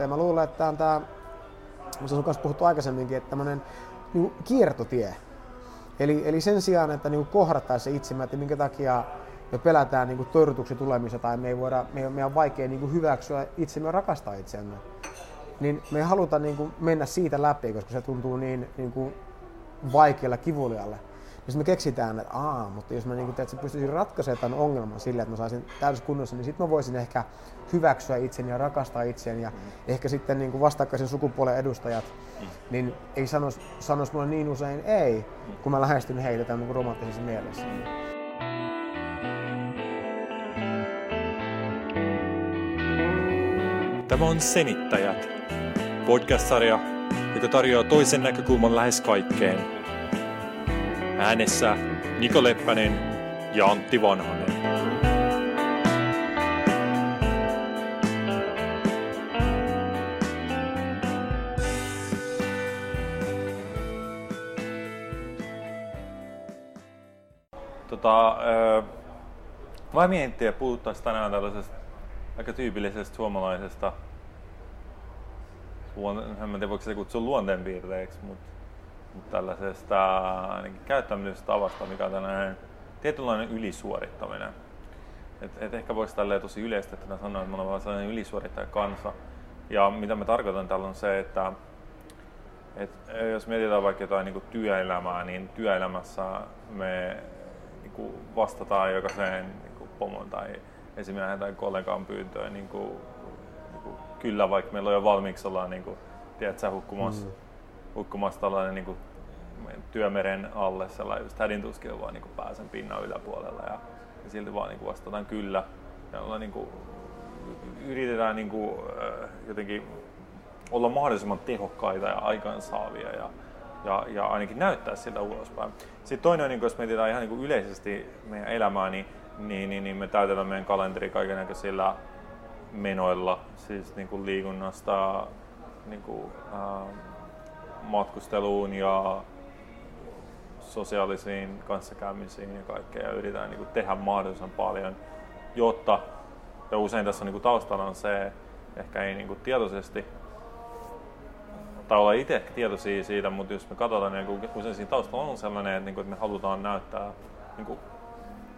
Ja mä luulen, että tämä on tämä, mistä on kanssa puhuttu aikaisemminkin, että tämmöinen niin kiertotie. Eli, eli sen sijaan, että niin kohdattaisiin se itsemme, että minkä takia me pelätään niin torjutuksi tulemista tai me ei voida, me, me on vaikea niin hyväksyä itsemme ja rakastaa itseämme, niin me ei haluta niin mennä siitä läpi, koska se tuntuu niin, niin vaikealle kivulialle. Ja sitten me keksitään, että aa, mutta jos mä niin kuin, että pystyisin ratkaisemaan tämän ongelman sillä, että mä saisin täydessä kunnossa, niin sitten mä voisin ehkä hyväksyä itseni ja rakastaa itseäni. Ja mm. ehkä sitten niin kuin vastakkaisen sukupuolen edustajat mm. niin ei sanois, sanois mulle niin usein ei, mm. kun mä lähestyn heitä tämän niin romanttisessa mielessä. Tämä on Senittäjät, podcast-sarja, joka tarjoaa toisen näkökulman lähes kaikkeen – Äänessä Niko Leppänen ja Antti Vanhanen. Tota, öö, mä mietin, että puhuttaisiin tänään tällaisesta aika tyypillisestä suomalaisesta, en tiedä voiko se kutsua luonteenpiirteeksi, mutta tällaisesta ainakin käyttämistavasta, mikä on tällainen tietynlainen ylisuorittaminen. Et, et ehkä voisi tälleen tosi yleistettynä sanoa, että me ollaan sellainen ylisuorittaja kansa. Ja mitä mä tarkoitan tällä on se, että et jos mietitään vaikka jotain niin työelämää, niin työelämässä me niin vastataan jokaiseen niin pomon tai esimiehen tai kollegan pyyntöön niin kuin, niin kuin, kyllä, vaikka meillä on jo valmiiksi ollaan niin kuin, tiedätkö, hukkumassa, mm. hukkumassa tällainen niin kuin, työmeren alle sellainen just hädintuskin vaan niin pääsen pinnan yläpuolella ja, ja silti vaan niin vastataan kyllä. Ja niin kuin, yritetään niin kuin, jotenkin olla mahdollisimman tehokkaita ja aikaansaavia ja, ja, ja ainakin näyttää siltä ulospäin. Sitten toinen on, niin jos mietitään ihan niin kuin yleisesti meidän elämää, niin, niin, niin, niin me täytetään meidän kalenteri kaikenlaisilla menoilla, siis niin kuin liikunnasta niin kuin, äh, matkusteluun ja sosiaalisiin kanssakäymisiin ja kaikkea ja yritetään niin tehdä mahdollisimman paljon, jotta, ja usein tässä niin taustalla on se, ehkä ei niin tietoisesti, tai olla itse ehkä tietoisia siitä, mutta jos me katsotaan, niin usein siinä taustalla on sellainen, että, niin kuin, että me halutaan näyttää niin kuin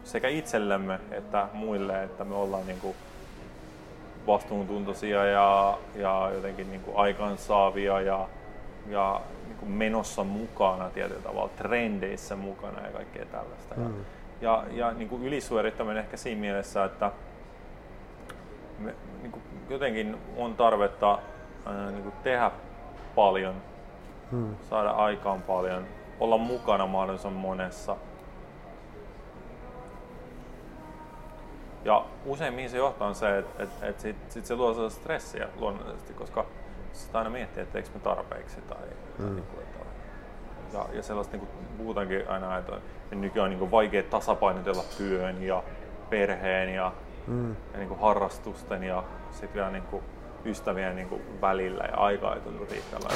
sekä itsellemme että muille, että me ollaan niin kuin vastuuntuntoisia ja, ja jotenkin niin kuin aikaansaavia ja, ja kuin menossa mukana tietyllä tavalla, trendeissä mukana ja kaikkea tällaista. Mm. Ja, ja niin kuin ylisuorittaminen ehkä siinä mielessä, että me, niin kuin jotenkin on tarvetta ää, niin kuin tehdä paljon, mm. saada aikaan paljon, olla mukana mahdollisimman monessa. Ja usein mihin se johtaa on se, että, että, että sit, sit se luo sellaista stressiä luonnollisesti, koska sitä aina miettii, että eikö me tarpeeksi tai, mm. niin kuin, että, ja, ja sellaista niin kuin puhutaankin aina, että nykyään on niin kuin vaikea tasapainotella työn ja perheen ja, mm. ja niin kuin harrastusten ja sitten vielä niin kuin ystävien niin kuin välillä ja aikaa ei tunnu riittävän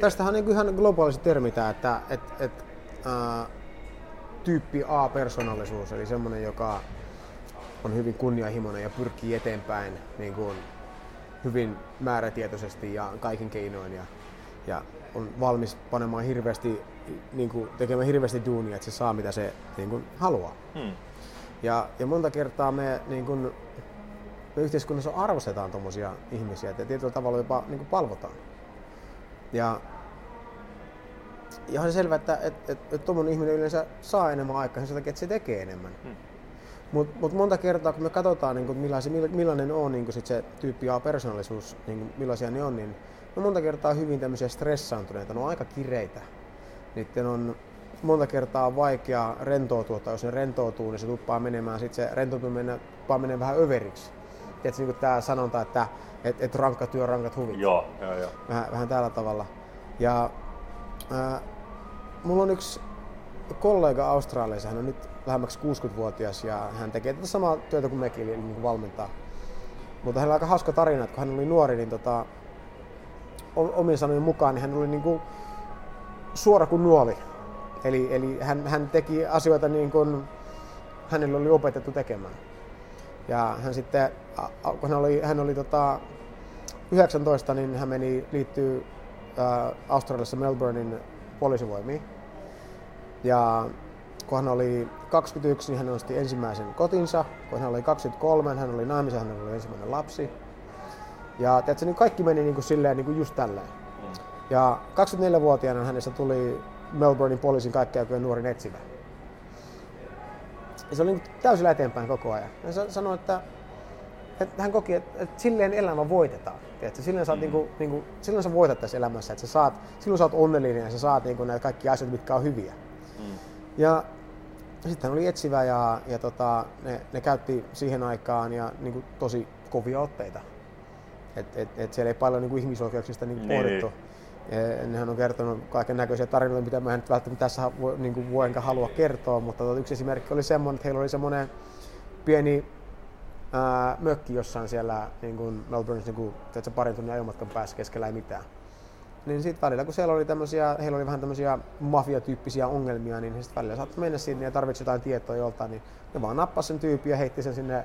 Tästähän on niin ihan globaalisti termi tämä, että et, et, äh, tyyppi A-persoonallisuus, eli semmoinen, joka on hyvin kunnianhimoinen ja pyrkii eteenpäin niin kuin hyvin määrätietoisesti ja kaikin keinoin ja, ja on valmis panemaan hirveästi, niin kuin, tekemään hirveästi duunia, että se saa mitä se niin kuin, haluaa. Hmm. Ja, ja monta kertaa me, niin kuin, me yhteiskunnassa arvostetaan tuommoisia ihmisiä, että tietyllä tavalla jopa niin kuin, palvotaan. Ja, ja on se selvä, että et, et, et tuommoinen ihminen yleensä saa enemmän aikaa sen takia, että se tekee enemmän. Hmm. Mutta mut monta kertaa, kun me katsotaan, niin kuin, millainen, millainen on niin kuin sit se tyyppi A-persoonallisuus, niin millaisia ne on, niin ne on monta kertaa hyvin tämmöisiä stressaantuneita, ne on aika kireitä. Niiden on monta kertaa vaikea rentoutua, tai jos ne rentoutuu, niin se tuppaa menemään, sit se rentoutuminen tuppaa menemään vähän överiksi. Tiedätkö, niin tämä sanonta, että et, et rankka työ, rankat huvit. Joo, joo, joo. Vähän, vähän tällä tavalla. Ja äh, mulla on yksi kollega Australiassa, hän on nyt lähemmäksi 60-vuotias ja hän tekee tätä samaa työtä kuin mekin, eli niin valmentaa. Mutta hänellä on aika hauska tarina, että kun hän oli nuori, niin tota, omien sanojen mukaan niin hän oli niin kuin suora kuin nuoli. Eli, eli hän, hän teki asioita niin kuin hänelle oli opetettu tekemään. Ja hän sitten, kun hän oli, hän oli tota, 19 niin hän meni, liittyy äh, Australiassa Melbournein poliisivoimiin. Ja kun hän oli 21, niin hän nosti ensimmäisen kotinsa. Kun hän oli 23, hän oli naimissa, hän oli ensimmäinen lapsi. Ja tiedätkö, niin kaikki meni niin kuin silleen niin kuin just tälleen. Mm. Ja 24-vuotiaana hänestä tuli Melbournein poliisin kaikkein nuorin etsivä. Ja se oli niin täysillä eteenpäin koko ajan. Hän sanoi, että, että hän koki, että, että silleen elämä voitetaan. Tiedätkö? Silleen, saat, mm. niinku, niinku, silloin sä voitat tässä elämässä, että sä saat, silloin sä oot onnellinen ja sä saat niinku, näitä kaikkia asioita, mitkä on hyviä. Mm. Ja sitten oli etsivä ja, ja tota, ne, ne, käytti siihen aikaan ja niinku, tosi kovia otteita. Et, et, et siellä ei paljon niinku, ihmisoikeuksista niinku, niin, pohdittu. Niin. Nehän on kertonut kaiken näköisiä tarinoita, mitä mä en nyt välttämättä tässä voi, niin kuin voi enkä halua kertoa, mutta tota, yksi esimerkki oli semmoinen, että heillä oli semmoinen pieni ää, mökki jossain siellä niin kuin Melbourneissa niin kuin, parin tunnin ajomatkan päässä keskellä ei mitään. Niin sitten välillä, kun siellä oli tämmöisiä, heillä oli vähän tämmöisiä mafiatyyppisiä ongelmia, niin sitten välillä saattoi mennä sinne ja tarvitsi jotain tietoa joltain, niin ne vaan nappasi sen tyypin ja heitti sen sinne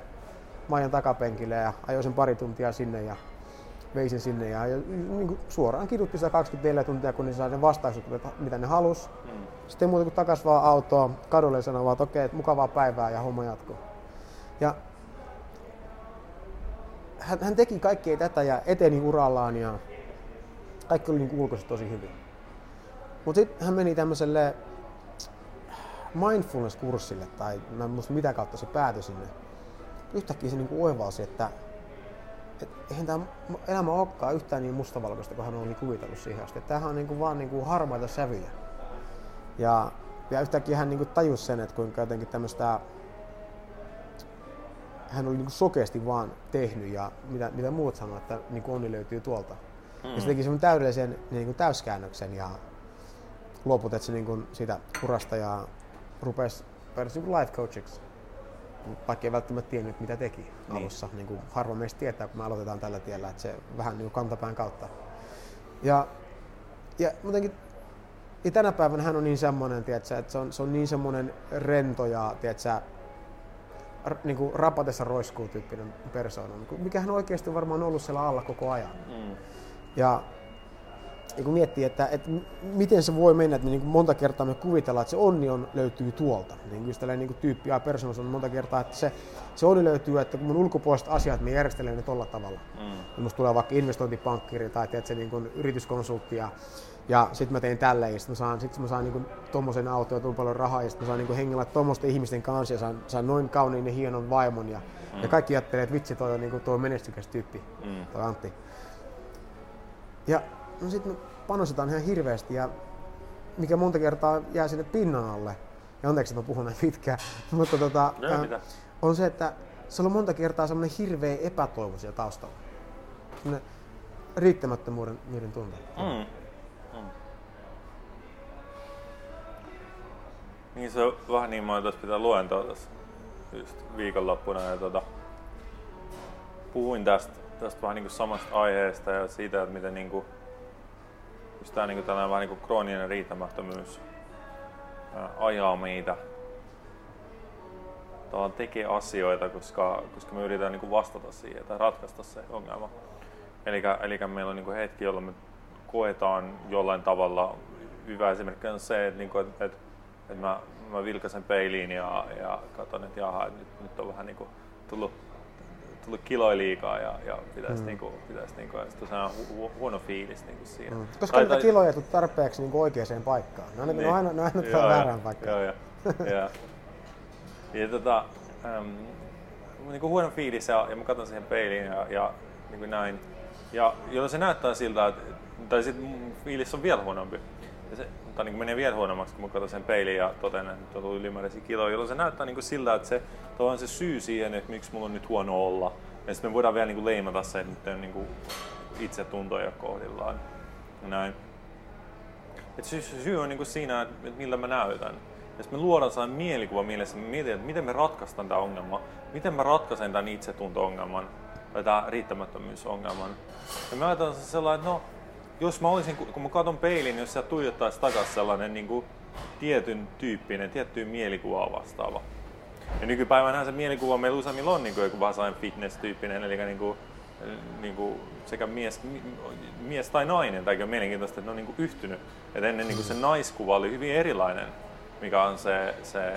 Majan takapenkille ja ajoi sen pari tuntia sinne ja vei sen sinne ja, ja niin kuin suoraan kidutti sitä 24 tuntia, kun ne sai ne vastaukset, mitä ne halus. Mm. Sitten muuta kuin takas vaan autoon kadulle ja sanoi vaan, että okei, että mukavaa päivää ja homma jatkuu. Ja hän, hän teki kaikkea tätä ja eteni urallaan ja kaikki oli niin ulkoisesti tosi hyvin. Mutta sitten hän meni tämmöiselle mindfulness-kurssille, tai mä en muista mitä kautta se päätyi sinne. Yhtäkkiä se niinku oivalsi, että et eihän tämä elämä olekaan yhtään niin mustavalkoista kuin hän oli kuvitellut siihen asti. Tämähän on niinku vaan niinku harmaita sävyjä. Ja, ja yhtäkkiä hän niinku tajusi sen, että kuinka jotenkin tämmöistä hän oli niinku sokeasti vaan tehnyt ja mitä, mitä muut sanoivat, että niinku onni löytyy tuolta. Mm. Ja se teki semmoinen täydellisen niinku täyskäännöksen ja luoputet se niinku siitä urasta ja rupesi niinku life coachiksi. Vaikka ei välttämättä tiennyt, mitä teki niin. alussa. Niin kuin harva meistä tietää, kun me aloitetaan tällä tiellä, että se vähän niin kantapään kautta. Ja, ja muutenkin ja tänä päivänä hän on niin semmoinen, tiedätkö, että se on, se on niin semmoinen rento ja tiedätkö, niin kuin rapatessa roiskuu tyyppinen persoona, niin mikä hän oikeasti varmaan ollut siellä alla koko ajan. Mm. Ja, ja kun miettii, että, että miten se voi mennä, että me niin kuin monta kertaa me kuvitellaan, että se onni on, löytyy tuolta. Niin just tällainen niin tyyppi ja persoona on monta kertaa, että se, se onni löytyy, että kun mun ulkopuoliset asiat, me järjestelen ne tolla tavalla. Mm. Ja musta tulee vaikka investointipankkiri tai tiedätkö, niin kuin yrityskonsultti ja ja sitten mä tein tälleen, ja sitten mä saan, sit mä saan niinku tommosen auton ja paljon rahaa, ja sitten mä saan niinku hengellä tommosten ihmisten kanssa, ja saan, saan noin kauniin ja hienon vaimon, ja, mm. ja kaikki ajattelee, että vitsi, toi on niinku, toi menestykäs tyyppi, mm. toi Antti. Ja no sitten me panostetaan ihan hirveästi, ja mikä monta kertaa jää sinne pinnan alle, ja anteeksi, että mä puhun näin pitkään, mutta tota, no, ää, on se, että se on monta kertaa semmoinen hirveä epätoivo siellä taustalla. Semmoinen riittämättömyyden tunne. Mm. Niin se on vähän niin, mä tuossa pitää luentoa tässä just viikonloppuna ja tota, puhuin tästä, tästä vähän niin kuin samasta aiheesta ja siitä, että miten niin kuin, just tää niin kuin tällainen vähän niin kuin krooninen riittämättömyys ajaa meitä tavallaan tekee asioita, koska, koska me yritetään niin kuin vastata siihen tai ratkaista se ongelma. Eli, meillä on niin kuin hetki, jolloin me koetaan jollain tavalla, hyvä esimerkki on se, että, niin kuin, että, että että mä, mä vilkasen peiliin ja, ja katson, että jaha, nyt, nyt on vähän niinku tullut, tullut kiloja liikaa ja, ja pitäisi, mm. niinku, pitäisi niinku, ja sitten on hu, huono fiilis niinku siinä. Mm. Koska tai, niitä kiloja tuu tarpeeksi niinku oikeaan paikkaan. Ne on, niin. ne on aina, ne on aina väärään paikkaan. Joo, joo. ja, ja tota, ähm, niinku huono fiilis ja, ja mä katson siihen peiliin ja, ja niin näin. Ja jolloin se näyttää siltä, että, tai sitten fiilis on vielä huonompi. Ja se, tai niin menee vielä huonommaksi, kun mä katson sen peiliin ja totean, että on ylimääräisiä kiloja, jolloin se näyttää niin kuin siltä, että se, on se syy siihen, että miksi mulla on nyt huono olla. Ja sitten me voidaan vielä niin kuin leimata se, että nyt on niin kuin itsetuntoja kohdillaan. Näin. Et se syy on niin kuin siinä, että millä mä näytän. Ja me luodaan sellainen mielikuva mielessä, me mietin, että miten me ratkaistaan tämä ongelma, miten mä ratkaisen tämän itsetunto-ongelman tai tämän riittämättömyysongelman. Ja mä ajattelen sellainen, että no, jos mä olisin, kun mä katson peiliin, niin jos sieltä tuijottaisi takaisin sellainen niin kuin tietyn tyyppinen, tiettyyn mielikuvaa vastaava. Ja nykypäivänä se mielikuva meillä useimmilla on niin kuin joku sellainen fitness-tyyppinen, eli niin kuin niin kuin sekä mies, mies tai nainen, tai on mielenkiintoista, että ne on niin kuin yhtynyt. Et ennen niin kuin se naiskuva oli hyvin erilainen, mikä on se, se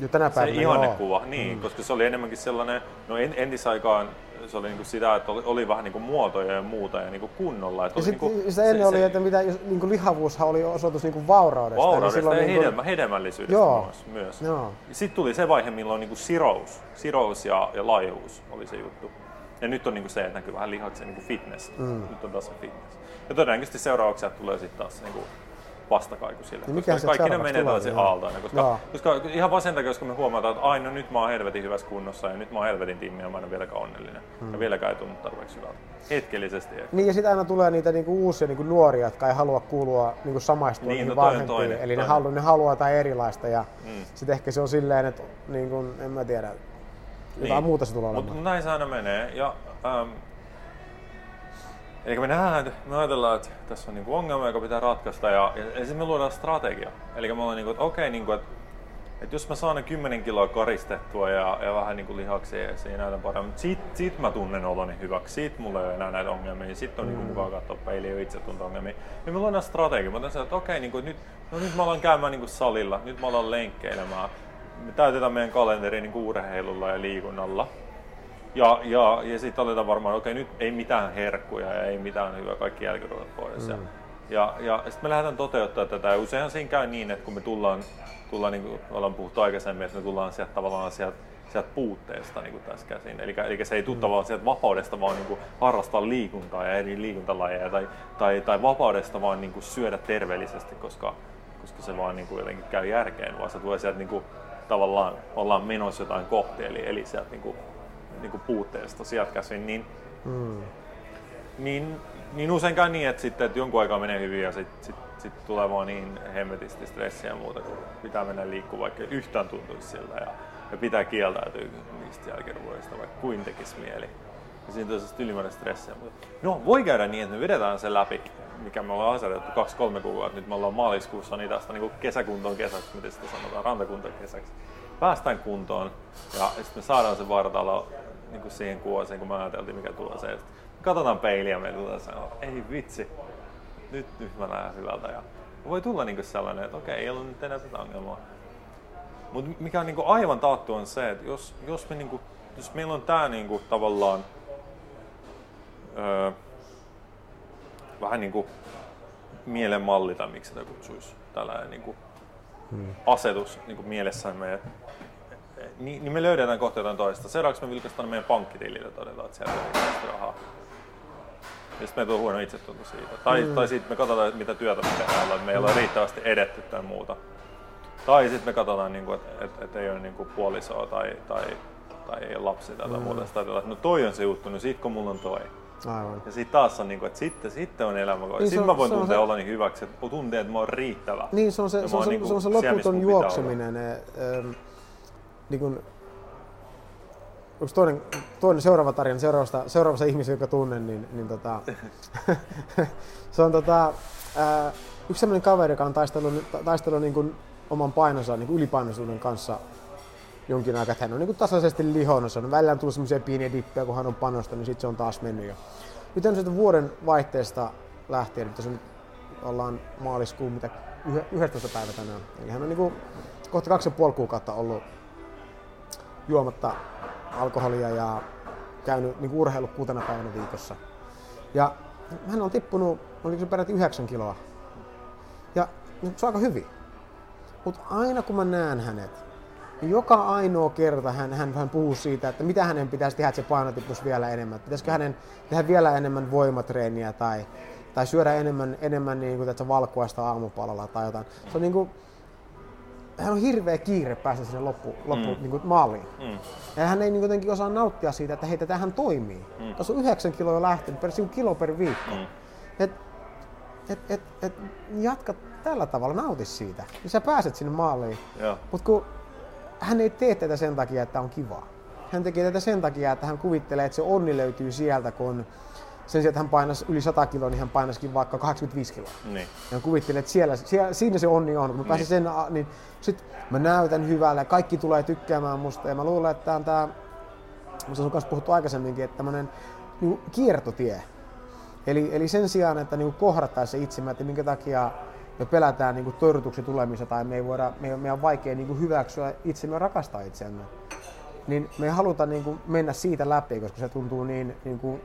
jo tänä päivänä se ihannekuva, niin, mm. koska se oli enemmänkin sellainen, no entisaikaan se oli niinku sitä, että oli, oli vähän niinku muotoja ja muuta ja niinku kunnolla. Että ja sit, niinku, sitä ennen se, oli, että mitä, niinku lihavuushan oli osoitus niinku vauraudesta. Vauraudesta ja, ja niinku... hedelmä, hedelmällisyydestä Joo. myös. myös. Joo. Sitten tuli se vaihe, milloin niinku sirous, sirous ja, ja laihuus oli se juttu. Ja nyt on niinku se, että näkyy vähän lihaksen niinku fitness. Mm. Nyt on taas se fitness. Ja todennäköisesti seuraavaksi tulee sitten taas niinku vastakaiku sille. Niin koska kaikki ne menee tällaisen aaltoina. Koska, koska, ihan vaan sen takia, koska me huomataan, että aina nyt mä oon helvetin hyvässä kunnossa ja nyt mä oon helvetin timmi ja mä en ole vieläkään onnellinen. Hmm. Ja vieläkään ei tunnu tarpeeksi hyvältä. Hetkellisesti. Ehkä. Niin ja sitten aina tulee niitä niinku uusia niinku nuoria, jotka ei halua kuulua niinku samaistua niin, no, vanhempiin. Toinen, Eli toinen. Ne, haluaa, ne haluaa jotain erilaista ja hmm. sitten ehkä se on silleen, että niinku, en mä tiedä, jotain niin. muuta se tulee olemaan. Mutta näin se aina menee. Ja, ähm, Eli me nähdään, me ajatellaan, että tässä on niinku ongelma, joka pitää ratkaista ja, ja, ja sitten me luodaan strategia. Eli me ollaan niinku, että okei, niinku, että että jos mä saan ne 10 kiloa karistettua ja, ja vähän niin kuin lihaksia ja siinä näytän paremmin, mutta sit, sit mä tunnen oloni hyväksi, sit mulla ei ole enää näitä ongelmia, niin sit on niinku mm. niin mukaan katsoa peiliä ja itse tuntua ongelmia. Ja me luodaan strategia, mä otan että okei, niin kuin, nyt, no nyt mä alan käymään niin kuin salilla, nyt mä alan lenkkeilemään. Me täytetään meidän kalenteri niin kuin urheilulla ja liikunnalla. Ja, ja, ja sitten otetaan varmaan, okei okay, nyt ei mitään herkkuja ja ei mitään hyvää, kaikki jälkiruoat pois. Mm. Ja, ja, ja sitten me lähdetään toteuttaa tätä ja useinhan siinä käy niin, että kun me tullaan, tullaan niin kuin ollaan puhuttu aikaisemmin, että me tullaan sieltä tavallaan sieltä sieltä puutteesta niin kuin tässä käsin. Eli, eli se ei tule mm. tavallaan sieltä vapaudesta vaan niin kuin harrastaa liikuntaa ja eri liikuntalajeja tai, tai, tai vapaudesta vaan niin kuin syödä terveellisesti, koska, koska se vaan niin kuin jotenkin käy järkeen, vaan se tulee sieltä niin kuin, tavallaan ollaan menossa jotain kohti, eli, eli sieltä niin kuin, niin kuin puutteesta sieltä käsin, niin, mm. niin, niin useinkaan niin, että, sitten, että jonkun aikaa menee hyvin ja sitten sit, sit tulee vaan niin hemmetisti stressiä ja muuta, kun pitää mennä liikkumaan, vaikka yhtään tuntuisi siltä ja, ja pitää kieltäytyä niistä jälkiruoista, vaikka kuin tekisi mieli. Ja siinä on ylimääräistä stressiä. No, voi käydä niin, että me vedetään sen läpi, mikä me ollaan asetettu kaksi-kolme kuukautta. Nyt me ollaan maaliskuussa, niin tästä niin kesäkuntoon kesäksi, miten sitä sanotaan, rantakuntoon kesäksi. Päästään kuntoon ja sitten me saadaan se vartalo niin kuin siihen kuosiin, kun me ajateltiin, mikä tulee se. Katsotaan peiliä ja me tulee se, ei vitsi, nyt, nyt mä näen hyvältä. Ja voi tulla niin kuin sellainen, että okei, ei ole nyt enää tätä ongelmaa. Mutta mikä on niin kuin aivan taattu on se, että jos, jos, me, niin kuin, jos meillä on tämä niin kuin, tavallaan öö, vähän niin kuin mielenmalli tai miksi sitä kutsuisi, tällainen niin kuin, hmm. asetus niin kuin mielessämme, niin, niin me löydetään kohta jotain toista. Seuraavaksi me vilkaistaan meidän pankkitilille ja todetaan, että siellä on rahaa. Ja sitten meillä on huono itsetunto siitä. Tai, mm. tai sitten me katsotaan, mitä työtä me tehdään, että meillä on riittävästi edetty tai muuta. Tai sitten me katsotaan, niin että et, et ei ole niin kuin puolisoa tai, tai, tai ei ole lapsi tai mm. muuta. Sitten ajatellaan, että no toi on se juttu, no sit kun mulla on toi. Aivan. Ja sitten taas on niin kuin, että sitten, sitten on elämä. Niin sitten mä voin tuntea se... oloni hyväksi, että tuntea, että mä oon riittävä. Niin, se on se, se, on, se, niin se, on se loputon juokseminen. Ne, ähm, niin kuin, onko toinen, toinen seuraava tarina seuraavasta, seuraavasta ihmisestä, joka tunnen, niin, niin tota, se on tota, ää, yksi sellainen kaveri, joka on taistellut, taistellut niin kuin oman painonsa niin kuin ylipainoisuuden kanssa jonkin aikaa, että hän on niin kuin tasaisesti lihonnut. On välillä on tullut semmoisia pieniä dippejä, kun hän on panostanut, niin sitten se on taas mennyt jo. Nyt on sitten vuoden vaihteesta lähtien, että se nyt ollaan maaliskuun mitä 11. päivä tänään. Eli hän on niin kuin kohta kaksi ja puoli kuukautta ollut juomatta alkoholia ja käynyt niin urheilu kuutena päivänä viikossa. Ja hän on tippunut, oliko se peräti 9 kiloa. Ja se on aika hyvin. Mutta aina kun mä näen hänet, niin joka ainoa kerta hän, hän, hän puhuu siitä, että mitä hänen pitäisi tehdä, että se paino tippuisi vielä enemmän. Pitäisikö hänen tehdä vielä enemmän voimatreeniä tai, tai syödä enemmän, enemmän niin kuin, valkuaista aamupalalla tai jotain. Se on niin kuin, hän on hirveä kiire päästä sinne loppu, loppu mm. niin kuin maaliin. Mm. Ja hän ei niin jotenkin osaa nauttia siitä, että hei, tähän toimii. Mm. Tässä on yhdeksän kiloa jo lähtenyt, per kilo per viikko. Mm. Et, et, et, et, jatka tällä tavalla, nauti siitä. Niin sä pääset sinne maaliin. Mutta kun hän ei tee tätä sen takia, että on kivaa. Hän tekee tätä sen takia, että hän kuvittelee, että se onni löytyy sieltä, kun sen sijaan, että hän painaisi yli 100 kiloa, niin hän painaisikin vaikka 85 kiloa. Niin. Ja hän kuvittelee, että siellä, siellä, siinä se onni on. Kun mä niin. sen, niin sit mä näytän hyvälle ja kaikki tulee tykkäämään musta. Ja mä luulen, että tämä on tämä, mistä on kanssa puhuttu aikaisemminkin, että tämmöinen niin kiertotie. Eli, eli sen sijaan, että niin kohdattaisiin se itsemme, että minkä takia me pelätään niin torjutuksi tulemista tai me ei voida, me, me on vaikea niin hyväksyä itsemme ja rakastaa itseämme, niin me ei haluta niin mennä siitä läpi, koska se tuntuu niin, niin kuin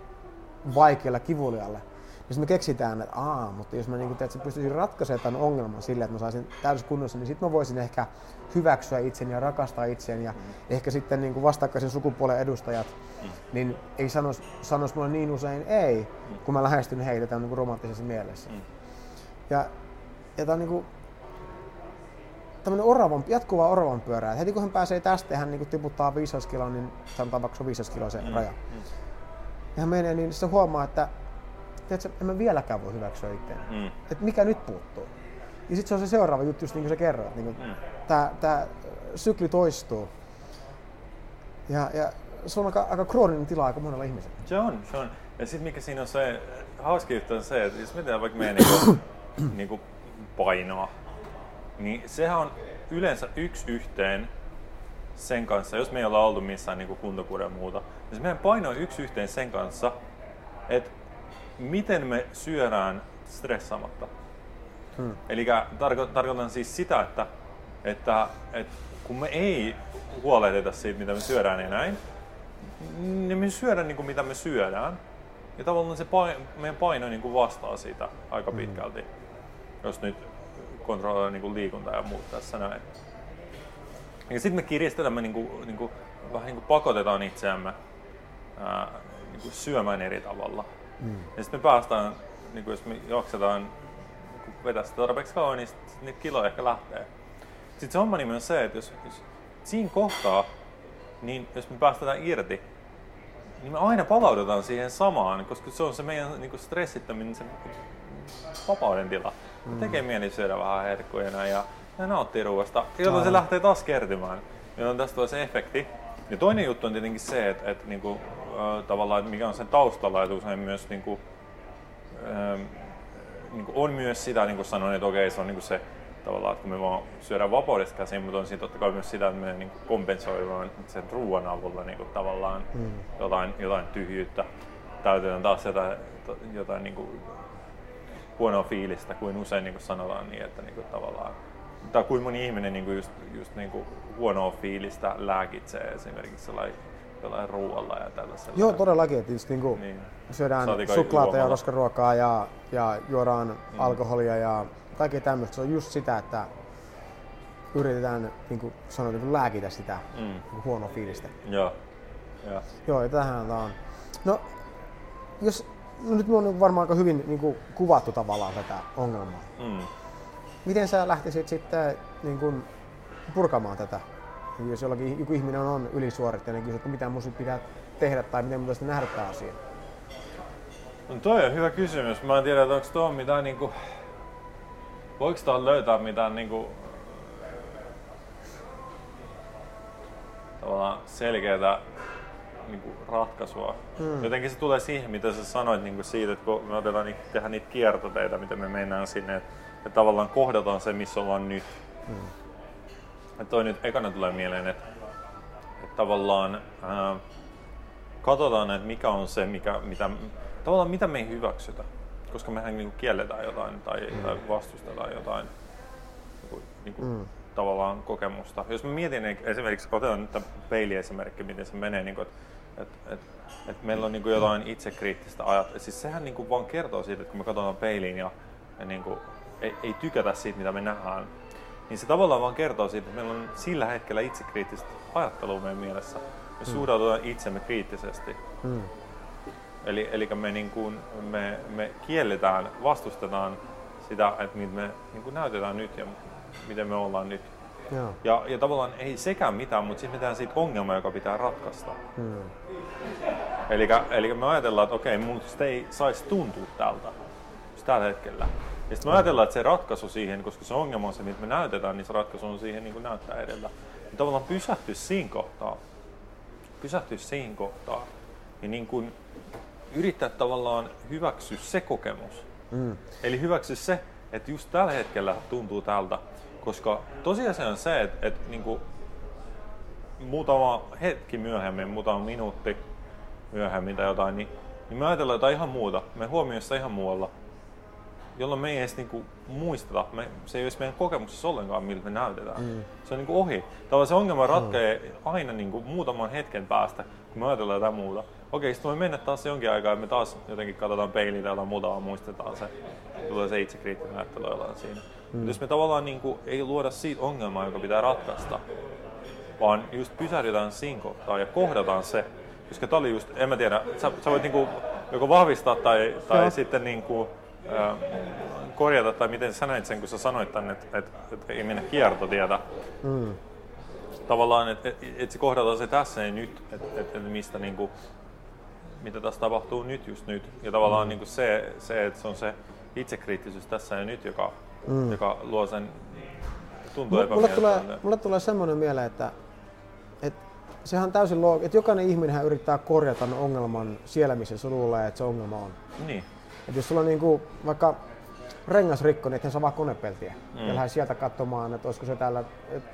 vaikealle kivulialle. Jos me keksitään, että aa, mutta jos mä niin kuin, pystyisin ratkaisemaan tämän ongelman sillä, että mä saisin täydessä kunnossa, niin sitten mä voisin ehkä hyväksyä itseni ja rakastaa itseni ja mm. ehkä sitten niin kuin vastakkaisen sukupuolen edustajat mm. niin ei sanois, sanois mulle niin usein ei, mm. kun mä lähestyn heitä tämän niin romanttisessa mielessä. Mm. Ja, ja tämä on niin kuin, tämmöinen oravan, jatkuva oravan pyörä. heti kun hän pääsee tästä hän niin tiputtaa 15 kiloa, niin sanotaan vaikka se on 15 kiloa se mm. raja. Mm. Ja menee, niin se huomaa, että tiedätkö, en mä vieläkään voi hyväksyä itseäni. Mm. Että mikä nyt puuttuu. Ja sitten se on se seuraava juttu, just niin kuin sä kerroit. Niin mm. Tämä sykli toistuu. Ja, ja se on aika, aika krooninen tila aika monella ihmisellä. Se on, se on. Ja sitten mikä siinä on se, hauska juttu on se, että jos mietitään vaikka meidän niinku, niinku painoa, niin sehän on yleensä yksi yhteen sen kanssa, jos me ei olla ollut missään niin kuntokuuden muuta, se meidän paino on yksi yhteen sen kanssa, että miten me syödään stressaamatta. Hmm. Eli tarko- tarkoitan siis sitä, että, että, että kun me ei huolehdita siitä, mitä me syödään ja näin, niin me syödään niin kuin mitä me syödään. Ja tavallaan se paino, meidän paino niin kuin vastaa siitä aika hmm. pitkälti, hmm. jos nyt kontrolloidaan niin kuin liikuntaa ja muut tässä näin. Ja sitten me kiristetään, niin kuin, niin kuin, vähän niin kuin pakotetaan itseämme ää, niin kuin syömään eri tavalla. Mm. Ja sitten me päästään, niin kuin jos me jaksetaan vetää sitä tarpeeksi kauan, niin sitten niitä kiloja ehkä lähtee. Sitten se homma on se, että jos, jos siinä kohtaa, niin jos me päästetään irti, niin me aina palaudutaan siihen samaan, koska se on se meidän niin kuin stressittäminen, se vapauden tila. Mm. Tekee mieli syödä vähän herkkuja ja, ja nauttii ruoasta, jolloin se lähtee taas kertymään. Jolloin tästä tulee se efekti. Ja toinen juttu on tietenkin se, että, että niin kuin, tavallaan, että mikä on sen taustalla, että usein myös niin kuin, niin kuin on myös sitä, niin kuin sanoin, että okei, se on niin kuin se tavallaan, että kun me vaan syödään vapaudesta käsin, mutta on siinä totta kai myös sitä, että me niin kompensoidaan sen ruoan avulla niin kuin tavallaan mm. jotain, jotain tyhjyyttä. Täytetään taas jotain, jotain niin kuin huonoa fiilistä, kuin usein niin kuin sanotaan niin, että niin kuin tavallaan tai kuin moni ihminen niin kuin just, just niin kuin huonoa fiilistä lääkitsee esimerkiksi sellainen jollain ruoalla ja tällaisella. Joo, todellakin. Että just niin kuin niin. syödään suklaata ja roskaruokaa ja, ja juodaan mm. alkoholia ja kaikkea tämmöistä. Se on just sitä, että yritetään niin kuin sanoa, niin kuin lääkitä sitä mm. niin huonoa fiilistä. Joo. Ja. Joo, ja tähän on. No, jos, no nyt me on varmaan aika hyvin niin kuin, kuvattu tavallaan tätä ongelmaa. Mm. Miten sä lähtisit sitten niin kuin, purkamaan tätä? Jos jollakin joku ihminen on ylisuorittainen, niin kysyy, että mitä mun pitää tehdä tai miten mun nähdä tämä asia? No toi on hyvä kysymys. Mä en tiedä, että onko tuo mitään niinku... Voiko tuohon löytää mitään niinku... Tavallaan selkeää niinku ratkaisua. Hmm. Jotenkin se tulee siihen, mitä sä sanoit niinku siitä, että kun me otetaan niitä, tehdä niitä kiertoteita, miten me mennään sinne, että et tavallaan kohdataan se, missä ollaan nyt. Hmm. Ja toi nyt ekana tulee mieleen, että, että tavallaan ää, katsotaan, että mikä on se, mikä, mitä, tavallaan mitä me ei hyväksytä. Koska mehän niin kielletään jotain tai, mm. tai vastustetaan jotain niin niin kuin, mm. tavallaan kokemusta. Jos mä mietin esimerkiksi, otetaan nyt tämä peiliesimerkki, miten se menee, niin kuin, että että et, et meillä on niin kuin jotain itsekriittistä ajat. Siis sehän niin kuin vaan kertoo siitä, että kun me katsotaan peiliin ja, ja niin kuin, ei, ei tykätä siitä, mitä me nähdään, niin se tavallaan vaan kertoo siitä, että meillä on sillä hetkellä itsekriittistä ajattelua meidän mielessä. Me mm. suhtaudutaan itsemme kriittisesti. Mm. Eli, eli me, niin kuin, me, me kielletään, vastustetaan sitä, että mitä me niin kuin näytetään nyt ja miten me ollaan nyt. Joo. Ja, ja tavallaan ei sekään mitään, mutta sitten me tehdään siitä ongelma, joka pitää ratkaista. Mm. Eli, eli me ajatellaan, että okei, mun ei saisi tuntua tältä tällä hetkellä. Ja sitten me ajatellaan, että se ratkaisu siihen, koska se ongelma on se, mitä me näytetään, niin se ratkaisu on siihen niin kuin näyttää edellä. Niin tavallaan pysähtyä siinä kohtaa, pysähtyä siinä kohtaa ja niin kuin yrittää tavallaan hyväksyä se kokemus. Mm. Eli hyväksyä se, että just tällä hetkellä tuntuu tältä. Koska tosiasia on se, että, että niin kuin muutama hetki myöhemmin, muutama minuutti myöhemmin tai jotain, niin niin me ajatellaan jotain ihan muuta. Me huomioissa ihan muualla jolloin me ei edes niinku muisteta, me, se ei ole meidän kokemuksessa ollenkaan, miltä me näytetään. Mm. Se on niinku ohi. Tavallaan se ongelma ratkeaa mm. aina niinku muutaman hetken päästä, kun me ajatellaan jotain muuta. Okei, sitten voi mennä taas jonkin aikaa ja me taas jotenkin katsotaan peiliä tai jotain muuta, muistetaan se. Tulee se itsekriittinen ajattelu jollain siinä. Mm. Mutta jos me tavallaan niinku ei luoda siitä ongelmaa, joka pitää ratkaista, vaan just pysähdytään siinä kohtaa ja kohdataan se, koska tämä oli just, en mä tiedä, sä, sä voit niinku joko vahvistaa tai, tai sitten niinku, korjata, tai miten sä näit sen, kun sä sanoit tänne, että et, et ei mennä kiertotietä. Mm. Tavallaan, että et, et se kohdata se tässä ja nyt, että et, et mistä niinku, mitä tässä tapahtuu nyt just nyt. Ja tavallaan mm. niinku se, se, että se on se itsekriittisyys tässä ja nyt, joka, mm. joka luo sen tuntuu mulle tulee, mulle tulee semmoinen mieleen, että, että sehän on täysin loogista, että jokainen ihminen yrittää korjata ongelman siellä, missä se luulee, että se ongelma on. Niin. Et jos sulla on niinku, vaikka rengas rikko, niin saa vaan konepeltiä. Mm. Ja lähde sieltä katsomaan, että olisiko se täällä,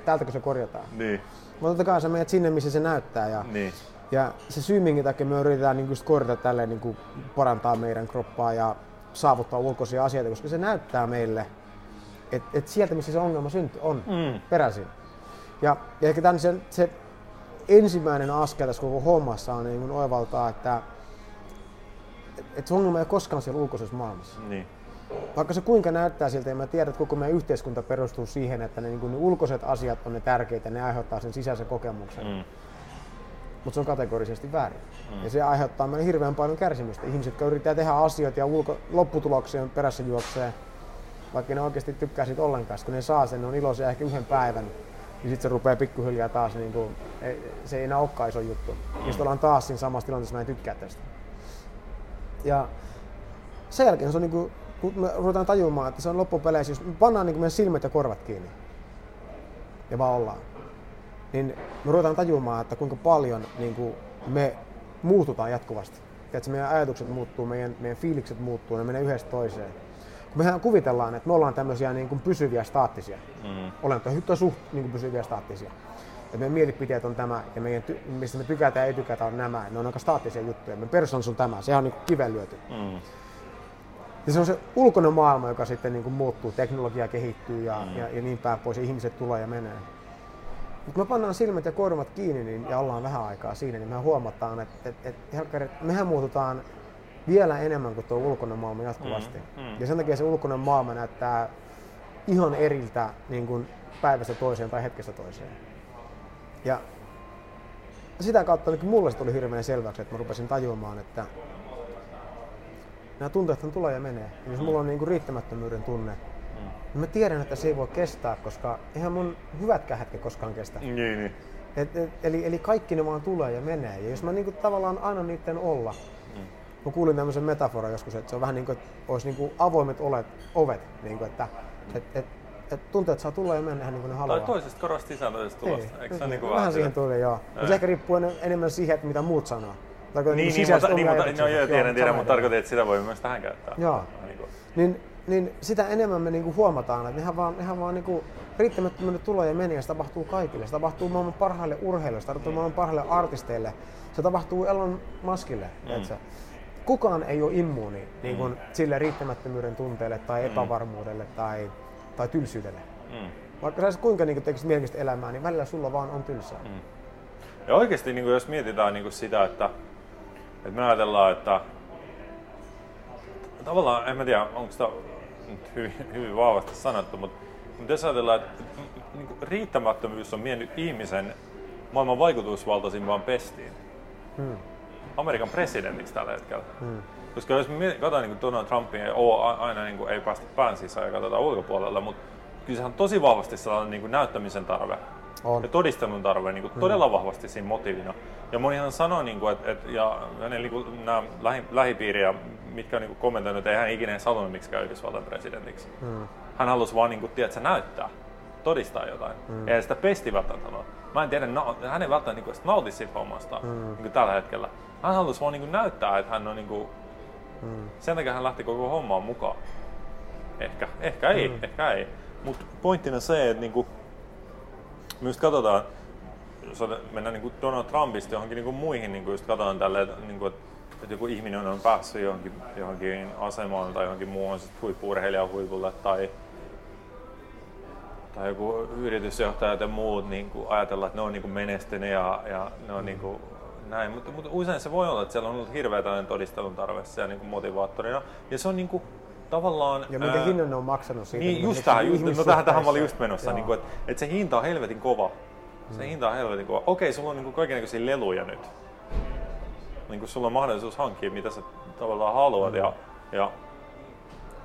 täältäkö se korjataan. Niin. Mutta totta kai sä menet sinne, missä se näyttää. Ja, niin. ja se syy, minkä takia me yritetään niinku korjata tälleen, niinku parantaa meidän kroppaa ja saavuttaa ulkoisia asioita, koska se näyttää meille, että et sieltä, missä se ongelma syntyy, on mm. peräisin. Ja, ja ehkä tämän se, se ensimmäinen askel tässä koko hommassa on niin oivaltaa, että että se ongelma ei ole koskaan siellä ulkoisessa maailmassa. Niin. Vaikka se kuinka näyttää siltä, ja mä tiedän, että koko meidän yhteiskunta perustuu siihen, että ne, niin ne ulkoiset asiat on ne tärkeitä, ne aiheuttaa sen sisäisen kokemuksen. Mm. Mutta se on kategorisesti väärin. Mm. Ja se aiheuttaa meille hirveän paljon kärsimystä. Ihmiset, jotka yrittää tehdä asioita ja ulko, lopputuloksien perässä juoksee, vaikka ne oikeasti tykkää siitä ollenkaan, kun ne saa sen, ne on iloisia ehkä yhden päivän, niin sitten se rupeaa pikkuhiljaa taas, niin kuin, se ei enää olekaan iso juttu. Mm. Ja sitten ollaan taas siinä samassa tilanteessa, mä en tykkää tästä. Ja sen jälkeen se on niin kuin, kun me ruvetaan tajumaan, että se on loppupeleissä, jos me pannaan niin meidän silmät ja korvat kiinni ja vaan ollaan, niin me ruvetaan tajumaan, että kuinka paljon niin kuin me muututaan jatkuvasti. Että meidän ajatukset muuttuu, meidän, meidän fiilikset muuttuu, ne menee yhdestä toiseen. Kun mehän kuvitellaan, että me ollaan tämmöisiä niin kuin pysyviä staattisia mm. olentoja, hyttä suht niin kuin pysyviä staattisia. Ja meidän mielipiteet on tämä, ja meidän, mistä me tykätään ja ei tykätä on nämä. Ne on aika staattisia juttuja. Meidän persoonallisuus on tämä. Sehän on niin kiven lyöty. Mm. Ja se on se ulkoinen maailma, joka sitten niin kuin muuttuu. Teknologia kehittyy ja, mm. ja, ja niin päin pois. Ja ihmiset tulee ja menee. Mutta me pannaan silmät ja korvat kiinni niin, ja ollaan vähän aikaa siinä, niin me huomataan, että et, et, et, mehän muututaan vielä enemmän kuin tuo ulkoinen maailma jatkuvasti. Mm, mm. Ja sen takia se ulkoinen maailma näyttää ihan eriltä niin kuin päivästä toiseen tai hetkestä toiseen. Ja sitä kautta niin mulle se tuli hirveän selväksi, että mä rupesin tajuamaan, että nämä tunteethan tulee ja menee. Ja jos mulla on niin kuin riittämättömyyden tunne, mm. niin mä tiedän, että se ei voi kestää, koska eihän mun hyvätkään hetket koskaan kestä. Niin, niin. Et, et, eli, eli kaikki ne vaan tulee ja menee. Ja jos mä niin kuin tavallaan aina niiden olla, mm. mä kuulin tämmöisen metaforan joskus, että se on vähän niin kuin, että olisi niin kuin avoimet olet, ovet, niin kuin, että et, et, että tunteet saa tulla ja mennä ihan niin kuin ne haluaa. Tai toisesta korosta sisään toisesta tulosta, eikö se niin kuin vähän siihen tuli, joo. Mutta se ehkä riippuu enemmän siihen, että mitä muut sanoo. niin, niin, niin, mutta, niin, mutta, no, joo, tiedän, tiedän, mutta tarkoitin, että sitä voi myös tähän käyttää. Joo. Niin, niin, niin sitä enemmän me niinku huomataan, että nehän vaan, nehän vaan niinku riittämättömyyden tulee ja ja se tapahtuu kaikille. Se tapahtuu maailman parhaille urheilijoille, se tapahtuu maailman parhaille artisteille, se tapahtuu Elon Muskille. Mm. Kukaan ei ole immuuni niin kuin, mm. sille riittämättömyyden tunteelle tai mm. epävarmuudelle tai tai tylsyydelle. Mm. Vaikka sä kuinka niin tekisit mielenkiintoista elämää, niin välillä sulla vaan on tylsää. Mm. Ja oikeasti niin jos mietitään niin sitä, että, että me ajatellaan, että tavallaan, en mä tiedä, onko sitä hyvin, hyvin vahvasti sanottu, mutta, mutta jos ajatellaan, että niin riittämättömyys on vienyt ihmisen maailman vaikutusvaltaisimman pestiin. Hmm. Amerikan presidentiksi tällä hetkellä. Hmm. Koska jos me katsotaan niin Donald Trumpia, ei ole aina niin kuin, ei päästä pään sisään ja katsotaan ulkopuolella, mutta kyllä se on tosi vahvasti sellainen niin kuin näyttämisen tarve on. ja todistelun tarve niin kuin, mm. todella vahvasti siinä motiivina. Ja monihan sanoo, niin kuin, että, että ja hänen niin kuin, nämä lähi, lähipiiriä, mitkä on niin kommentoinut, että ei hän ikinä halunnut käy Yhdysvaltain presidentiksi. Mm. Hän halusi vaan niin kuin, tiedätkö, näyttää, todistaa jotain. Mm. Ja sitä pesti välttämättä Mä en tiedä, no, hän ei välttämättä niin kuin, nauti siitä hommasta mm. niin kuin tällä hetkellä. Hän halusi vaan niin kuin, näyttää, että hän on niin kuin, Mm. Sen takia hän lähti koko hommaan mukaan. Ehkä, ehkä ei, mm. ehkä ei. Mutta pointtina se, että niinku, myös katsotaan, jos mennään niinku Donald Trumpista johonkin niinku muihin, niinku just katsotaan tälle, että niinku, et että joku ihminen on päässyt johonkin, johonkin asemaan tai johonkin muuhun huippu-urheilijan huipulle tai, tai joku yritysjohtaja ja muut niin kuin ajatella, että ne on niin kuin menestyneet ja, ja ne on niin kuin näin, mutta, mutta usein se voi olla, että siellä on ollut hirveä tällainen todistelun tarve siellä niin kuin motivaattorina. Ja se on niin kuin, tavallaan... Ja minkä hinnan ne on maksanut siitä? Niin, just tähän, just, no tähän, tähän mä olin just menossa, niin kuin, että, että se hinta on helvetin kova. Se mm. hinta on helvetin kova. Okei, sulla on niin kaikenlaisia leluja nyt. Niin kuin sulla on mahdollisuus hankkia, mitä sä tavallaan haluat. Mm. Ja, ja,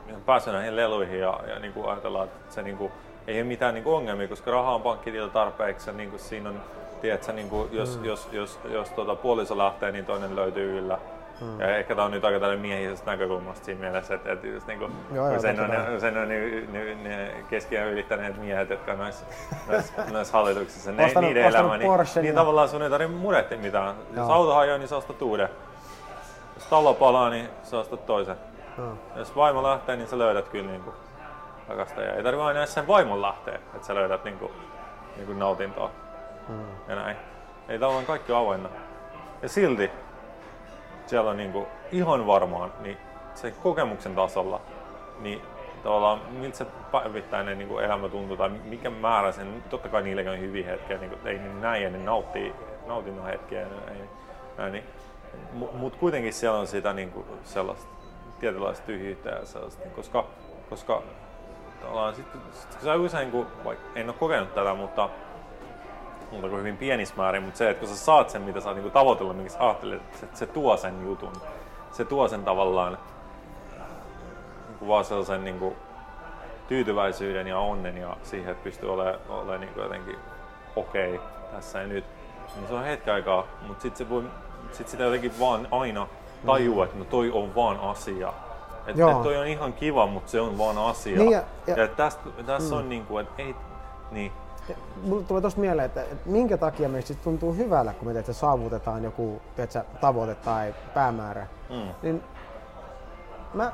ja päästä näihin leluihin ja, ja niin kuin ajatellaan, että se niin kuin, ei ole mitään niin kuin ongelmia, koska rahaa on pankkitilillä tarpeeksi. Ja niin kuin siinä on tiedätkö, niin kuin, jos, mm. jos, jos, jos, jos tuota, puoliso lähtee, niin toinen löytyy yllä. Mm. Ja ehkä tämä on nyt aika tällainen miehisestä näkökulmasta siinä mielessä, että, että just niin kuin, joo, sen, on, ne, sen on ne, ne, ne keskiään ylittäneet miehet, jotka on noissa, noissa, noissa hallituksissa, ne, ostanut, niiden elämä, niin, niin ja... tavallaan sun ei tarvitse murehtia mitään. Joo. Jos auto hajoaa, niin sä ostat uuden. Jos talo palaa, niin sä ostat toisen. Hmm. Jos vaimo lähtee, niin sä löydät kyllä niin kuin, rakastaja. Ei tarvitse aina sen vaimon lähteä, että sä löydät niin kuin, niin kuin nautintoa mm. ja näin. Ei tavallaan kaikki avoinna. Ja silti siellä on niinku ihan varmaan niin se kokemuksen tasolla, niin tavallaan miltä se päivittäinen niin kuin elämä tuntuu tai mikä määrä sen, totta kai niilläkin on hyviä hetkiä, niin kuin, ei niin näin ja ne nauttii nautinnon hetkiä, ei, näin, niin, mutta kuitenkin siellä on sitä niin kuin, sellaista tietynlaista tyhjyyttä ja sellaista, niin, koska, koska tavallaan sit, sit, sit usein, kun, vaikka en ole kokenut tätä, mutta muuta kuin hyvin pienissä määrin, mutta se, että kun sä saat sen, mitä sä oot niin tavoitellut, minkä sä ajattelet, että se, tuo sen jutun. Se tuo sen tavallaan niin kuin vaan sellaisen niin kuin, tyytyväisyyden ja onnen ja siihen, että pystyy olemaan, olemaan niin jotenkin okei okay tässä ja nyt. Niin se on hetki aikaa, mutta sitten se voi, sit sitä jotenkin vaan aina tajuu, että no toi on vaan asia. Että et toi on ihan kiva, mutta se on vaan asia. Niin ja, ja, ja tässä, tässä mm. on niin kuin, että ei, niin, Mulle tulee tuosta mieleen, että, että minkä takia meistä tuntuu hyvällä, kun me teetä, saavutetaan joku teetä, tavoite tai päämäärä. Mm. Niin mä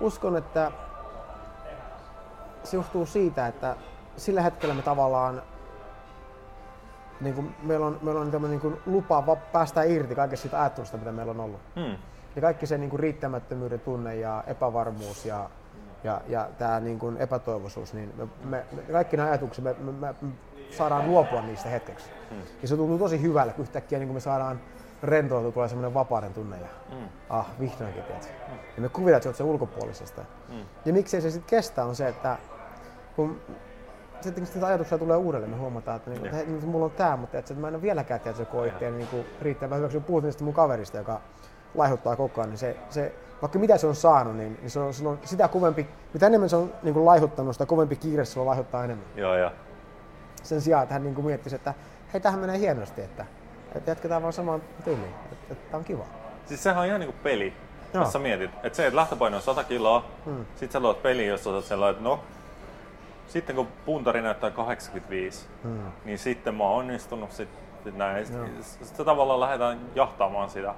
uskon, että se johtuu siitä, että sillä hetkellä me tavallaan niin kuin meillä on, meillä on niin kuin lupa päästä irti kaikesta siitä ajattelusta, mitä meillä on ollut. Mm. Ja kaikki se niin kuin riittämättömyyden tunne ja epävarmuus ja ja, ja tämä niin kuin epätoivoisuus, niin me, me, me, kaikki nämä ajatukset, me, me, me saadaan luopua niistä hetkeksi. Mm. Ja se tuntuu tosi hyvälle, kun yhtäkkiä niin kuin me saadaan rentoutua, tulee semmoinen vapauden tunne ja mm. ah, vihdoinkin, tiedät. Mm. Ja me kuvitaan, että se ulkopuolisesta. Mm. Ja miksei se sitten kestä on se, että kun sitten kun ajatuksia tulee uudelleen, me huomataan, että, niin, että hei, mulla on tämä, mutta että mä en ole vieläkään tiedä, että se koe niin riittävän hyväksi. Puhut mun kaverista, joka laihuttaa koko ajan, niin se, se vaikka mitä se on saanut, niin, niin se, on, se on sitä kovempi, mitä enemmän se on niin kuin laihuttanut, sitä kovempi kiire se on laihuttaa enemmän. Joo, joo. Sen sijaan, että hän niin kuin miettisi, että hei, tähän menee hienosti, että, että jatketaan vaan samaan tyyliin, että, että tämä on kiva. Siis sehän on ihan niin kuin peli, jos sä mietit. Että se, että lähtöpaino on 100 kiloa, hmm. sit sä luot peli, jossa sä sellainen, että no, sitten kun puntari näyttää 85, hmm. niin sitten mä oon onnistunut sit, sit näin. Sitten sit tavallaan lähdetään jahtaamaan sitä.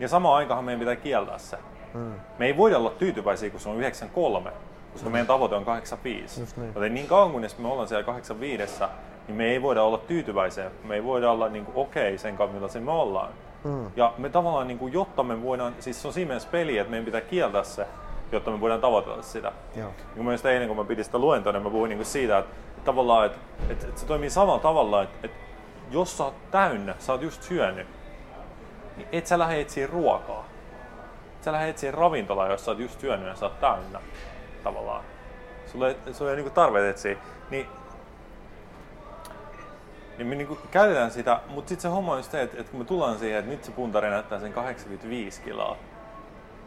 Ja samaan aikaan meidän pitää kieltää se. Mm. Me ei voida olla tyytyväisiä, kun se on 93, koska mm. meidän tavoite on 85. Niin. Joten niin kauan kun me ollaan siellä 85, niin me ei voida olla tyytyväisiä. Me ei voida olla niin okei okay sen kanssa, millaisia me ollaan. Mm. Ja me tavallaan, niin kuin, jotta me voidaan, siis se on siinä mielessä peli, että meidän pitää kieltää se, jotta me voidaan tavoitella sitä. Joo. Niin mielestäni eilen, kun mä pidin sitä luentoa, niin mä puhuin niin siitä, että tavallaan, että, että, että se toimii samalla tavalla, että, että jos sä oot täynnä, sä oot just syönyt, niin et sä lähde etsiä ruokaa sä lähdet etsiä ravintolaa, jos sä oot just syönyt ja sä oot täynnä tavallaan. Sulla ei, sulla ei niinku tarve etsiä. Niin, niin me niinku käytetään sitä, mutta sitten se homma on se, että, että kun me tullaan siihen, että nyt se puntari näyttää sen 85 kiloa,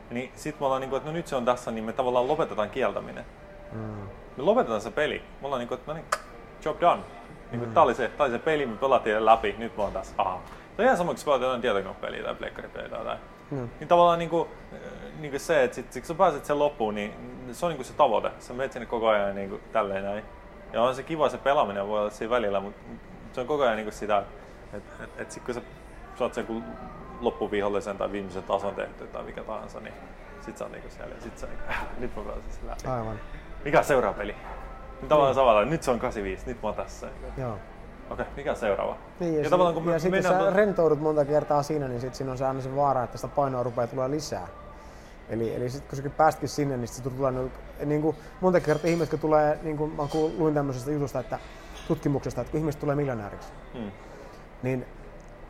niin sitten me ollaan niinku, että no nyt se on tässä, niin me tavallaan lopetetaan kieltäminen. Mm. Me lopetetaan se peli. Me ollaan niinku, että no niin, job done. Niinku, mm. Tää oli se, tää oli se peli, me pelattiin läpi, nyt on tässä. Aha. On ihan sama, kun pelaat jotain tietokonepeliä tai pleikkaripeliä tai jotain. Mm. Niin tavallaan niin kuin, niin kuin se, että sit, kun sä pääset sen loppuun, niin se on niin kuin se tavoite. Sä menet sinne koko ajan niin kuin tälleen näin. Ja on se kiva se pelaaminen voi olla siinä välillä, mutta se on koko ajan niin kuin sitä, että et, et, et sit kun sä saat sen loppuvihollisen tai viimeisen tason tehty tai mikä tahansa, niin sit sä oot niinku siellä ja sit sä niinku, nyt mä pääsen sen läpi. Aivan. Mikä on seuraava peli? Nyt tavallaan niin. samalla, nyt se on 85, nyt mä oon tässä. Joo. Okei, mikä seuraava? Niin, ja, Ja tavallaan kun me ja sitten mennään sä rentoudut monta kertaa siinä, niin sit siinä on se aina se vaara, että sitä painoa rupeaa tulee lisää. Eli, eli sitten kun säkin päästkin sinne, niin sit tulee niinku- niin kuin monta kertaa ihmiset, kun tulee, niin kuin mä luin tämmöisestä jutusta, että tutkimuksesta, että kun ihmiset tulee miljonääriksi, Hmm. niin niin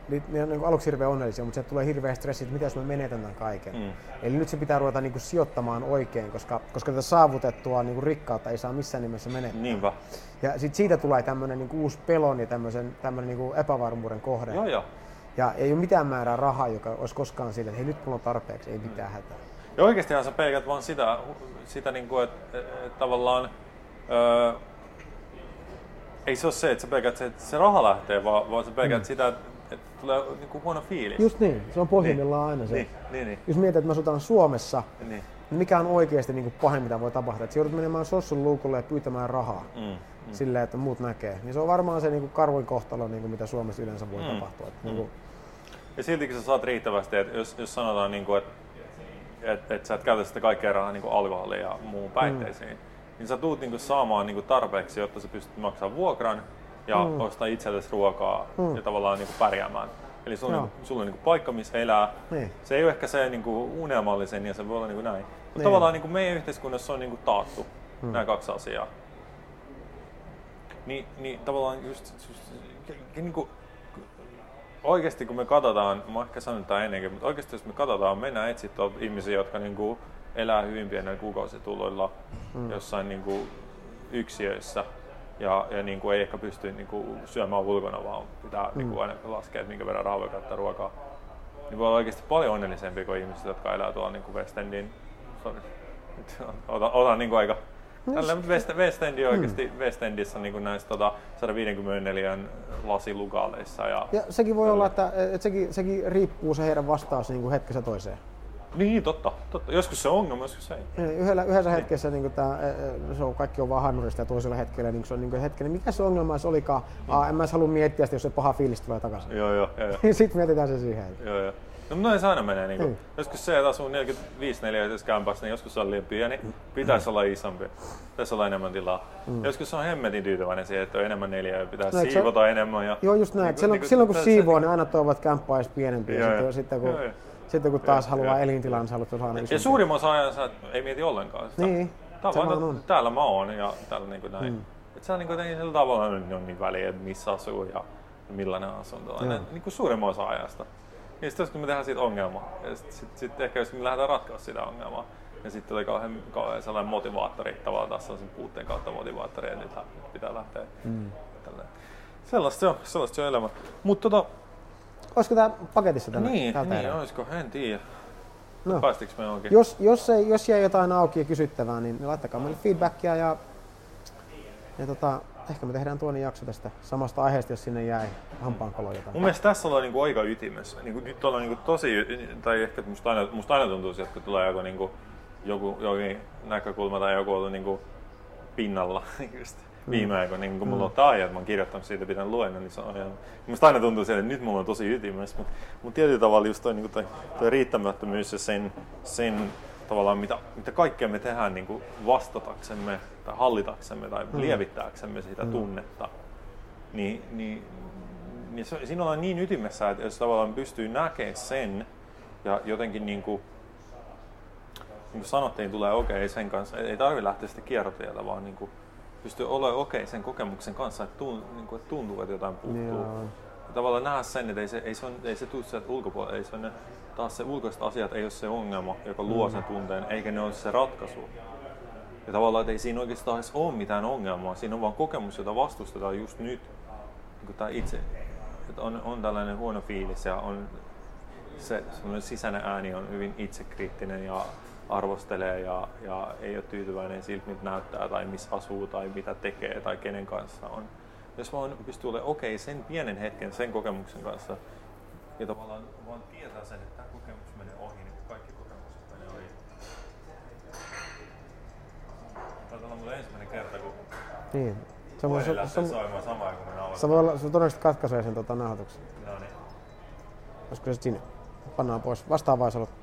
ne on niin aluksi hirveän onnellisia, mutta sieltä tulee hirveä stressi, että mitä jos mä menetän tämän kaiken. Mm. Eli nyt se pitää ruveta niin kuin sijoittamaan oikein, koska, koska tätä saavutettua niin kuin rikkautta ei saa missään nimessä menettää. Niinpä. Ja sit siitä tulee tämmöinen niin uusi pelon ja tämmöisen, tämmöinen niin epävarmuuden kohde. Joo, joo. Ja ei ole mitään määrää rahaa, joka olisi koskaan sille, että hei nyt mulla on tarpeeksi, ei mitään hätää. Ja oikeastihan sä pelkät vaan sitä, sitä niin kuin, että, että tavallaan öö, ei se ole se, että sä pelkät se, että se raha lähtee, vaan, vaan sä pelkät mm. sitä, että, että tulee niin kuin huono fiilis. Just niin, se on pohjimmillaan aina se. Niin, niin, niin. Jos mietit, että me asutaan Suomessa, niin. niin mikä on oikeasti niin pahin, mitä voi tapahtua? Että joudut menemään sossun luukulle ja pyytämään rahaa Mm. mm. silleen, että muut näkee. Niin se on varmaan se niin kuin karvoin kohtalo, niin kuin mitä Suomessa yleensä voi Mm. mm. tapahtua. Että, niin kuin, Ja siltikin sä saat riittävästi, että jos, jos sanotaan, niin kuin, että, että, että sä et käytä sitä kaikkea rahaa niin kuin alkoholiin ja muun päihteisiin, mm. niin sä tuut niin kuin, saamaan niin kuin, tarpeeksi, jotta sä pystyt maksamaan vuokran ja mm. ostaa itsellesi ruokaa mm. ja tavallaan niin kuin, pärjäämään. Eli sulla on, niin sulla on niin kuin, paikka, missä elää. Niin. Se ei ole ehkä se niin kuin, unelmallisen ja se voi olla niin kuin, näin. Mutta Niin. tavallaan niin kuin, meidän yhteiskunnassa on niin kuin, taattu mm. nämä kaksi asiaa. Niin, niin tavallaan just, just niin kuin, oikeasti kun me katsotaan, mä ehkä sanonut tämän ennenkin, mutta oikeasti jos me katsotaan, mennään etsiä ihmisiä, jotka niin kuin elää hyvin pienellä kuukausituloilla mm. jossain niin kuin yksiöissä ja, ja niin kuin ei ehkä pysty niin kuin syömään ulkona, vaan pitää mm. niin kuin aina laskea, että minkä verran rahaa voi käyttää ruokaa. Niin voi olla oikeasti paljon onnellisempia kuin ihmiset, jotka elää tuolla niin kuin West Endin, sorry, nyt otan, otan niin kuin aika Tällä, West, West, End oikeasti, mm. West Endissä niin kuin näissä tota, 154 lasilukaaleissa. Ja, ja sekin voi olla, että, että sekin, sekin riippuu se heidän vastaus niin kuin hetkessä toiseen. Niin, totta, totta. Joskus se on ongelma, joskus se ei. Niin, Yhdellä, yhdessä hetkessä niin tää, se on, kaikki on vaan hannurista ja toisella hetkellä niin se on niin hetken, mikä se ongelma se olikaan? Aa, en mä edes halua miettiä sitä, jos se paha fiilis tulee takaisin. Joo, joo, joo. joo. Sitten mietitään se siihen. joo, joo. No noin se aina menee. Niin kuin, Mm. Joskus se, että asuu 45 neliöisessä kämpässä, niin joskus se on liian pieni. Pitäisi olla isompi. Pitäisi olla enemmän tilaa. Mm. Joskus se on hemmetin tyytyväinen siihen, että on enemmän neliöä. Pitää No, eikö se- siivota enemmän. Ja, Joo, just näin. Niin silloin, niin silloin kun siivoo, niin aina toivot, että kämppä olisi pienempi. Joo, ja joo. sitten, sitten, kun, Joo, joo. Sitten kun taas Joo, haluaa joo. elintilan, sä haluat saada isompi. Ja suurimman osa ajansa ei mieti ollenkaan sitä. Niin, Tää on vaan, että on. täällä mä oon ja täällä niin kuin näin. Mm. Et se on niin ei sillä tavalla nyt on niin väliä, että missä asuu ja millainen asunto on. Niin kuin suurimman osa ajasta. Ja sitten jos me tehdään siitä ongelmaa, ja sitten sit, sit ehkä jos me lähdetään ratkaista sitä ongelmaa, ja sitten tulee kauhean, kauhean sellainen motivaattori, tavallaan taas sellaisen puutteen kautta motivaattori, ja nyt pitää lähteä mm. tälleen. Sellaista se on, sellaista se on elämä. Mutta tota, Olisiko tää paketissa tänään? niin, tältä niin erää? olisiko, en tiedä. No. Päästikö me? Jos, jos, ei, jos jäi jotain auki ja kysyttävää, niin, niin laittakaa meille feedbackia ja, ja tota, ehkä me tehdään toinen jakso tästä samasta aiheesta, jos sinne jäi hampaankolo jotain. Mun mielestä tässä ollaan niinku aika ytimessä. Niinku, nyt ollaan niinku tosi, tai ehkä musta aina, musta aina tuntuu että tulee joku, niinku, joku, jokin näkökulma tai joku ollut niinku pinnalla. Just. Viime aikoina, niin kun mulla on tämä aihe, että mä oon kirjoittanut siitä pidän luennon, niin se on ihan... Musta aina tuntuu siltä, että nyt mulla on tosi ytimessä, mutta mut tietyllä tavalla just toi, niin toi, toi riittämättömyys ja sen, sen tavallaan, mitä, mitä kaikkea me tehdään niin vastataksemme tai hallitaksemme tai lievittääksemme sitä tunnetta, niin, niin, niin se, siinä ollaan niin ytimessä, että jos tavallaan pystyy näkemään sen ja jotenkin niin kuin, niin kuin sanottiin, tulee okei okay sen kanssa, ei tarvitse lähteä sitä kierrotietä, vaan niin kuin, pystyy olemaan okei okay sen kokemuksen kanssa, että, niin kuin, että tuntuu, että jotain puuttuu. Joo. Ja tavallaan nähdä sen, että ei se, ei se, on, ei se tule sieltä ulkopuolella, ei se on ne, taas se ulkoiset asiat ei ole se ongelma, joka luo sen tunteen, eikä ne ole se ratkaisu. Ja tavallaan, että ei siinä oikeastaan edes ole mitään ongelmaa, siinä on vaan kokemus, jota vastustetaan just nyt. Niin kuin tämä itse, että on, on tällainen huono fiilis ja on se semmoinen sisäinen ääni on hyvin itsekriittinen ja arvostelee ja, ja ei ole tyytyväinen siltä, miltä näyttää tai missä asuu tai mitä tekee tai kenen kanssa on. Jos vaan pystyy olemaan okei okay, sen pienen hetken, sen kokemuksen kanssa ja tavallaan vaan tietää sen, että tämä kokemus menee ohi, niin kaikki kokemukset menee ohi. Taitaa olla mulle ensimmäinen kerta, kun Niin. Se voi, puhelin se, soimaan samaan kun me nauhoitetaan. se voi olla, se todennäköisesti katkaisee sen tota, nauhoituksen. No niin. Olisiko se sinne? Pannaan pois. Vastaavaisalut.